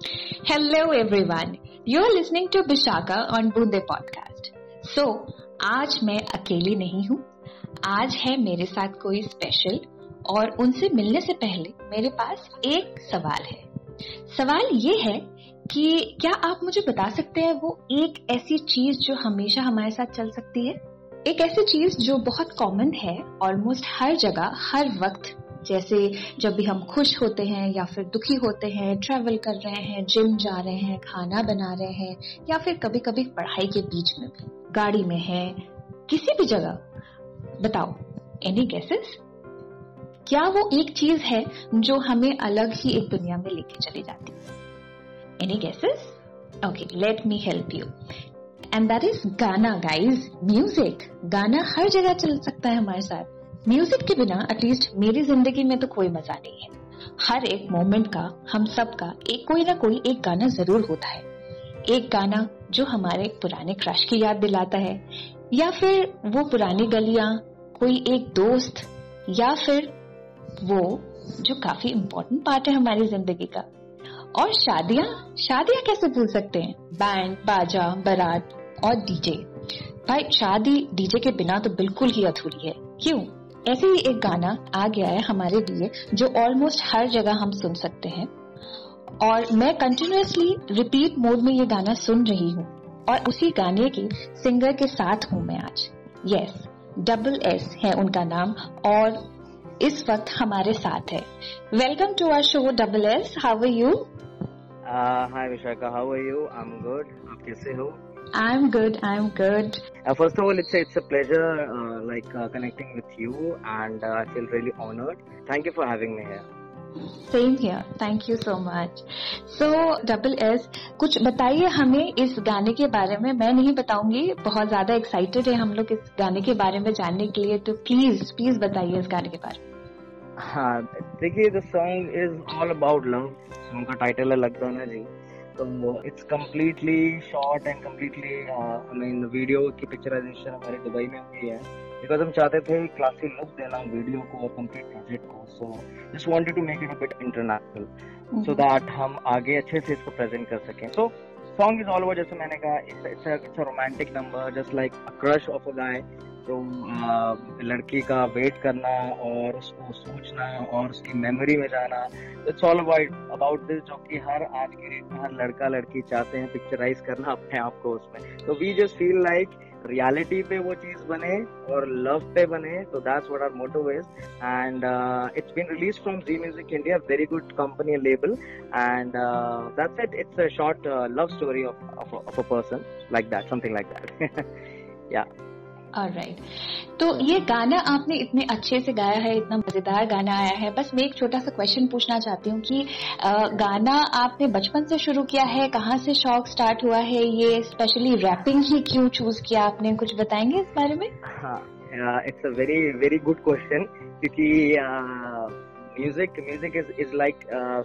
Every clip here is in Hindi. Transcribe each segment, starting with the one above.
Hello everyone. You're listening to Bishaka on Bunde podcast. So, आज मैं अकेली नहीं हूँ आज है मेरे साथ कोई स्पेशल और उनसे मिलने से पहले मेरे पास एक सवाल है सवाल ये है कि क्या आप मुझे बता सकते हैं वो एक ऐसी चीज़ जो हमेशा हमारे साथ चल सकती है एक ऐसी चीज़ जो बहुत कॉमन है ऑलमोस्ट हर जगह हर वक्त जैसे जब भी हम खुश होते हैं या फिर दुखी होते हैं ट्रेवल कर रहे हैं जिम जा रहे हैं, खाना बना रहे हैं, या फिर कभी कभी पढ़ाई के बीच में भी, गाड़ी में है, किसी भी जगह, बताओ एनी गैसेस क्या वो एक चीज़ है जो हमें अलग ही एक दुनिया में लेके चली जाती है? Any guesses okay let me help you and that is गाना गाइज़ म्यूज़िक गाना हर जगह चल सकता है हमारे साथ. म्यूज़िक के बिना एटलीस्ट मेरी ज़िंदगी में तो कोई मज़ा नहीं है। हर एक मोमेंट का, हम सब का एक कोई ना कोई एक गाना ज़रूर होता है। एक गाना जो हमारे पुराने क्रश की याद दिलाता है, या फिर वो पुरानी गलियाँ, कोई एक दोस्त, या फिर वो जो काफ़ी इम्पोर्टेंट पार्ट है हमारी ज़िंदगी का। और शादियाँ शादियाँ कैसे भूल सकते हैं? बैंड बाजा, बारात और डीजे भाई, शादी डीजे के बिना तो बिल्कुल ही अधूरी है। क्यों? ऐसे ही एक गाना आ गया है हमारे लिए, जो ऑलमोस्ट हर जगह हम सुन सकते हैं। और मैं कंटिन्यूसली रिपीट मोड में ये गाना सुन रही हूँ। और उसी गाने की सिंगर के साथ हूँ मैं आज। यस डबल एस है उनका नाम, और इस वक्त हमारे साथ है। Welcome to our show double S how are you hi Vishakha how are you I am good आप कैसे हो? I'm good. I'm good. Uh, first of all, it's a, it's a pleasure uh, like uh, connecting with you, and uh, I feel really honored. Thank you for having me here. Same here thank you so much so double S कुछ बताइए हमें इस गाने के बारे में मैं नहीं बताऊँगी बहुत ज़्यादा एक्साइटेड है हम लोग इस गाने के बारे में जानने के लिए तो प्लीज़ प्लीज़ बताइए इस गाने के बारे में हाँ देखिए the song is all about love song का टाइटल है लगदाना जी तो it's completely short and completely I mean video की पिक्चराइजेशन हमारे दुबई में हुई है। बिकॉज़ हम चाहते थे क्लासी लुक देना वीडियो को और कंप्लीट प्रोजेक्ट को so just wanted to make it a bit international so that हम आगे अच्छे से इसको प्रेजेंट कर सकें। So song is all over जैसे मैंने कहा it's it's a romantic number just like a crush of a guy तो लड़की का वेट करना और उसको सोचना और उसकी मेमोरी में जाना। It's all about about this जो कि हर आज के डेट में हर लड़का लड़की चाहते हैं पिक्चराइज करना अपने आप को उसमें। तो we just feel like reality पे वो चीज़ बने और लव पे बने तो that's what our motto is and it's been release from Zee music India very good company label and that's it it's a short love story of of a person like that something like that yeah right तो ये गाना आपने इतने अच्छे से गाया है, इतना मज़ेदार गाना आया है। बस मैं एक छोटा सा क्वेश्चन पूछना चाहती हूँ कि गाना आपने बचपन से शुरू किया है, कहाँ से शौक स्टार्ट हुआ है, ये स्पेशली रैपिंग ही क्यों चूज़ किया आपने? कुछ बताएँगे इस बारे में? It's a very very good question क्योंकि music music is is like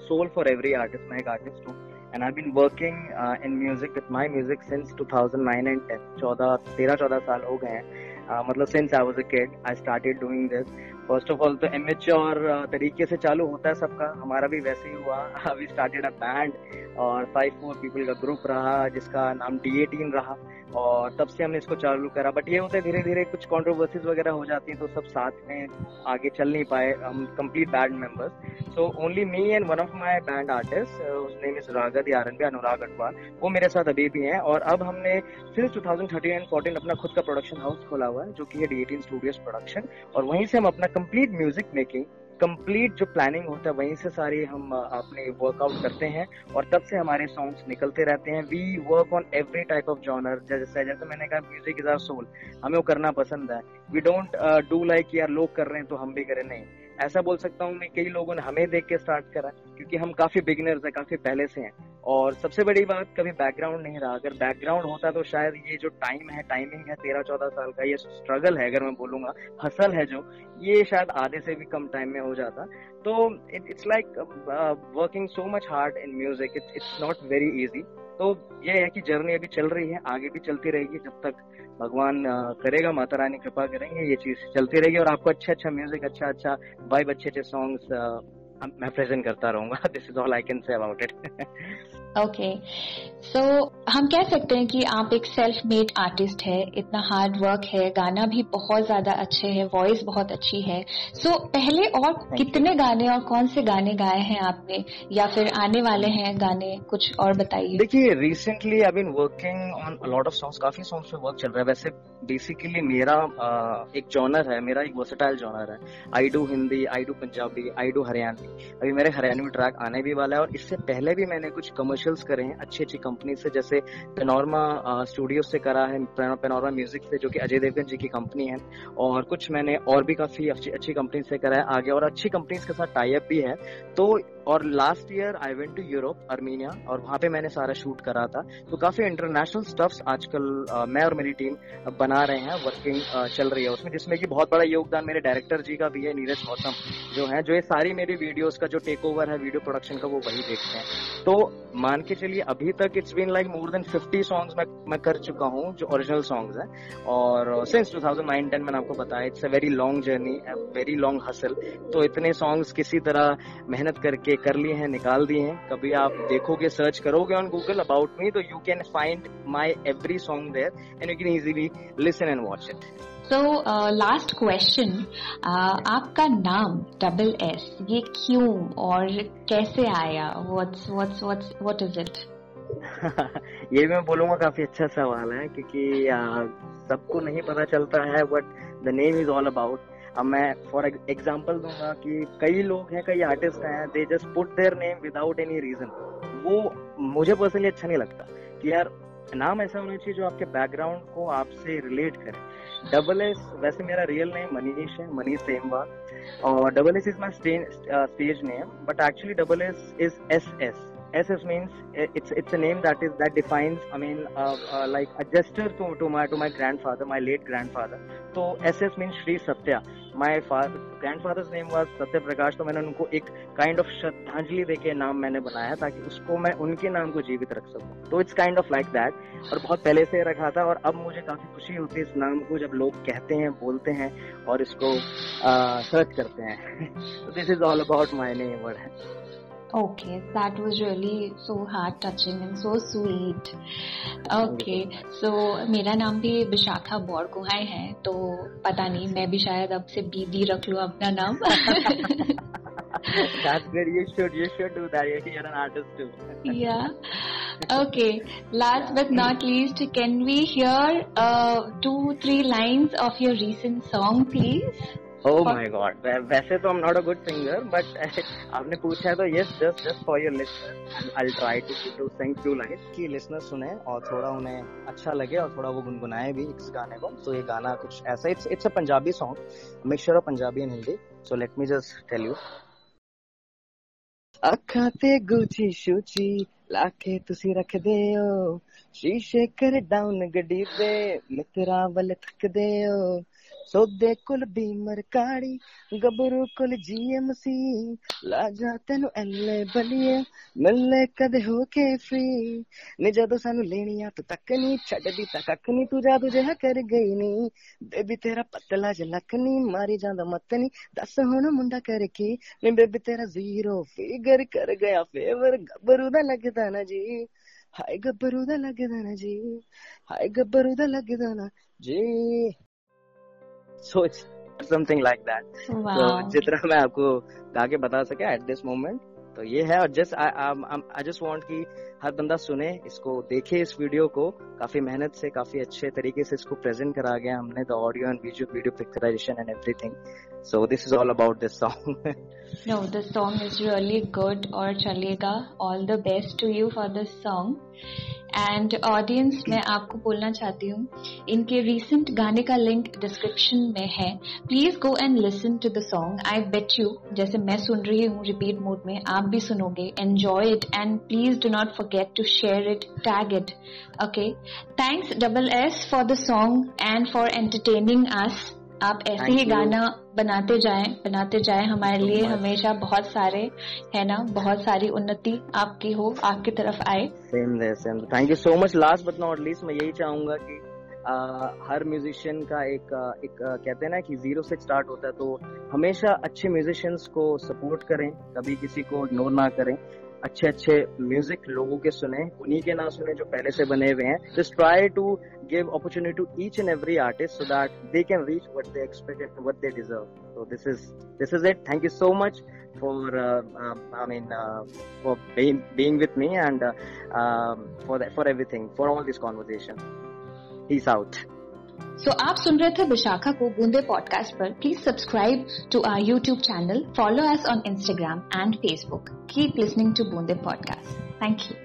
soul for every artist मैं एक आर्टिस्ट हूँ। And I've been working uh, in music with my music since 2009 and 10 14 13 14 साल हो गए हैं uh, मतलब since I was a kid I started doing this first of all तो एमेच्योर uh, तरीके से चालू होता है सबका। हमारा भी वैसे ही हुआ। वी स्टार्टेड अ बैंड और फाइव फोर पीपल का ग्रुप रहा जिसका नाम डी एटीन रहा और तब से हमने इसको चालू करा। बट ये होता है धीरे धीरे कुछ कॉन्ट्रोवर्सीज वगैरह हो जाती हैं तो सब साथ में आगे चल नहीं पाए। हम complete band members so only me and one of my band artist name is रागत यारन अनुराग अटवाल वो मेरे साथ अभी भी हैं और अब हमने सिंस 2013 एंड 14 अपना खुद का प्रोडक्शन हाउस खोला हुआ है जो कि है डी एटीन स्टूडियोज प्रोडक्शन और वहीं से हम अपना कंप्लीट म्यूज़िक मेकिंग कंप्लीट जो प्लानिंग होता है, वहीं से सारे हम अपने वर्कआउट करते हैं और तब से हमारे सॉन्ग्स निकलते रहते हैं। We work on every type of genre जैसे जैसे मैंने कहा म्यूज़िक इज़ आर सोल हमें वो करना पसंद है। वी डोंट डू लाइक यार लोग कर रहे हैं तो हम भी करें। नहीं। ऐसा बोल सकता हूँ मैं, कई लोगों ने हमें देख के स्टार्ट करा, क्योंकि हम काफ़ी बिगिनर्स हैं, काफ़ी पहले से हैं। और सबसे बड़ी बात, कभी बैकग्राउंड नहीं रहा। अगर बैकग्राउंड होता तो शायद ये जो टाइम है टाइमिंग है तेरह चौदह साल का, ये स्ट्रगल है, अगर मैं बोलूँगा हसल है जो, ये शायद आधे से भी कम टाइम में हो जाता। तो it's like working so much hard in music it's it's not very easy तो ये है कि जर्नी अभी चल रही है, आगे भी चलती रहेगी, जब तक भगवान करेगा, माता रानी कृपा करेंगे, ये चीज़ चलती रहेगी और आपको अच्छा अच्छा म्यूज़िक अच्छा अच्छा वाइब अच्छे अच्छे सॉन्ग्स मैं प्रेजेंट करता रहूँगा। This is all I can say about it okay so हम कह सकते हैं कि आप एक सेल्फ मेड आर्टिस्ट है इतना हार्ड वर्क है गाना भी बहुत ज़्यादा अच्छे है वॉइस बहुत अच्छी है। सो so, पहले और Thank कितने गाने और कौन से गाने गाए हैं आपने? या फिर आने वाले हैं गाने? कुछ और बताइए। देखिए recently I been working on lot of songs काफ़ी सॉन्ग्स पे वर्क चल रहा है। वैसे बेसिकली मेरा uh, एक जॉनर है मेरा एक वर्सेटाइल जॉनर है। I do Hindi I do Punjabi I do Haryanvi अभी मेरे हरियाणवी ट्रैक आने भी वाला है और इससे पहले भी मैंने कुछ कमर्शियल्स करे हैं अच्छी अच्छी कंपनी से, जैसे पेनोरमा स्टूडियो से करा है पेनोरमा म्यूज़िक से, जो कि अजय देवगन जी की कंपनी है। और कुछ मैंने और भी काफ़ी अच्छी अच्छी कंपनी से करा है। आगे और अच्छी कंपनीज़ के साथ टाइप भी है। तो और last year I went to Europe Armenia और वहाँ पे मैंने सारा शूट करा था। तो काफ़ी इंटरनेशनल स्टफ्स आजकल मैं और मेरी टीम बना रहे हैं वर्किंग चल रही है उसमें, जिसमें कि बहुत बड़ा योगदान मेरे डायरेक्टर जी का भी है, नीरज गौतम जो है, जो ये सारी मेरी वीडियोस का जो टेक ओवर है वीडियो प्रोडक्शन का, वो वही देखते हैं। तो मान के चलिए, अभी तक it's been like more than fifty songs मैं मैं कर चुका हूँ, जो ओरिजिनल सॉन्ग्स हैं। और since two thousand nine ten मैंने आपको बताया it's a very long journey very long hustle तो इतने सॉन्ग्स किसी तरह मेहनत करके कर लिए हैं निकाल दिए हैं। कभी आप देखोगे सर्च करोगे ऑन गूगल अबाउट मी तो you can find my every song there and you can easily listen and watch it so last question आपका नाम डबल एस ये क्यों और कैसे आया? What's what's what's what is it ये मैं बोलूँगा काफ़ी अच्छा सवाल है क्योंकि uh, सबको नहीं पता चलता है what the name is all about अब मैं फॉर एग्ज़ाम्पल दूँगा कि कई लोग हैं, कई आर्टिस्ट हैं they just put their name without any reason वो मुझे पर्सनली अच्छा नहीं लगता कि यार, नाम ऐसा होना चाहिए जो आपके बैकग्राउंड को आपसे रिलेट करे। डबल एस वैसे मेरा रियल नेम मनीष है, मनीष सेमवाल और double S is my stage name but actually double S is S S SS means it's it's a name that is that defines I mean uh, uh, like a gesture to to my to my grandfather my late grandfather तो SS means Shri Satya my father grandfather's name was Satya Prakash तो मैंने उनको एक काइंड ऑफ़ श्रद्धांजलि देके नाम मैंने बनाया ताकि उसको मैं उनके नाम को जीवित रख सकूँ तो it's kind of like that और बहुत पहले से रखा था और अब मुझे काफ़ी खुशी होती है इस नाम को जब लोग कहते हैं बोलते हैं और इसको सर्च करते हैं this is all about my name word Okay, that was really so heart touching and so sweet. Okay, so मेरा नाम भी विशाखा बौड़गुहाई है तो पता नहीं मैं भी शायद अब से बीदी रख लूँ अपना नाम That's good. You should. You should do that. You're an artist too. yeah. Okay. Last but not least, can we hear uh, two, three lines of your recent song, please? Oh my God. वैसे तो I'm not a good singer, but आपने पूछा है तो yes, just just for your listeners, I'll try to to sing few lines कि listeners सुने और थोड़ा उन्हें अच्छा लगे और थोड़ा वो गुनगुनाए भी इस गाने को तो ये गाना कुछ ऐसा it's it's a Punjabi song, mixture of Punjabi and Hindi. So let me just tell you. ਅੱਖਾਂ ਤੇ ਗੁੱਚੀ ਸ਼ੂਚੀ ਲਾ ਕੇ ਤੁਸੀਂ ਰੱਖਦੇ ਹੋ ਸ਼ੀਸ਼ੇ ਕਰ ਡਾਊਨ ਗੱਡੀ ਦੇ ਮਿੱਤਰਾਂ ਵੱਲ ਥੱਕਦੇ ਹੋ ਸੋਦੇ ਕੁਲ ਬੀਮਰ ਕਾੜੀ, ਗੱਭਰੂ ਕੁਲ ਜੀਐਮਸੀ ਲਾ ਜਾ ਤੈਨੂੰ ਐਲੇ ਬਲੀਏ ਮਿਲਲੇ ਕਦੇ ਹੋ ਕੇ ਫ੍ਰੀ ਨੇ ਜਦੋਂ ਸਾਨੂੰ ਲੈਣੀਆਂ ਤੂੰ ਤੱਕ ਨਹੀਂ ਛੱਡਦੀ ਤਾਂ ਕੱਖ ਨਹੀਂ ਤੂੰ ਜਾਦੂ ਜਿਹਾ ਕਰ ਗਈ ਨਹੀਂ ਬੇਬੀ ਤੇਰਾ ਪਤਲਾ ਜਿਹਾ ਲੱਕ ਨਹੀਂ ਮਾਰੀ ਜਾਂਦਾ ਮਤ ਨਹੀਂ ਦੱਸ ਹੁਣ ਮੁੰਡਾ ਕਰ ਕੀ? ਨੇ ਬੇਬੀ ਤੇਰਾ ਜ਼ੀਰੋ ਫਿਗਰ ਕਰ ਗਿਆ ਫੇਵਰ ਗੱਭਰੂ ਦਾ ਲੱਗਦਾ ਨਾ ਜੀ। ਹਾਏ ਗੱਭਰੂ ਦਾ ਲੱਗਦਾ ਨਾ ਜੀ। ਹਾਏ ਗੱਭਰੂ ਦਾ ਲੱਗਦਾ ਨਾ ਜੀ। So it's something like that तो जितना मैं आपको गा के बता सके एट दिस मोमेंट तो ये है और जस्ट आई जस्ट वांट कि हर बंदा सुने इसको देखे इस वीडियो को। काफ़ी मेहनत से काफ़ी अच्छे तरीके से इसको प्रेजेंट करा गया हमने the audio and video video picturization and everything so this is all about this song no this song is really good और चलेगा। All the best to you for this song and audience मैं आपको बोलना चाहती हूँ, इनके रिसेंट गाने का लिंक डिस्क्रिप्शन में है। Please go and listen to the song I bet you जैसे मैं सुन रही हूँ रिपीट मोड में, आप भी सुनोगे। Enjoy it and please do not forget to share it tag it okay thanks double S for the song and for entertaining us आप ऐसे ही गाना बनाते जाएँ बनाते जाएँ हमारे लिए हमेशा बहुत सारे है ना बहुत सारी उन्नति आपकी हो आपकी तरफ़ आए। Same same thank you so much last but not least मैं यही चाहूँगा कि आ, हर म्यूजिशियन का एक एक कहते हैं ना कि ज़ीरो से स्टार्ट होता है तो हमेशा अच्छे म्यूजिशियंस को सपोर्ट करें कभी किसी को इग्नोर ना करें। अच्छे अच्छे म्यूज़िक लोगों के सुने उन्हीं के ना सुने जो पहले से बने हुए हैं just try to give opportunity to each and every artist so that they can reach what they expect and what they deserve so this is this is it thank you so much being being with me and uh, um, for that for everything for all this conversation. Peace out. So, आप सुन रहे थे विशाखा को बूंदे पॉडकास्ट पर। Please subscribe to our YouTube channel follow us on Instagram and Facebook keep listening to Boonde podcast thank you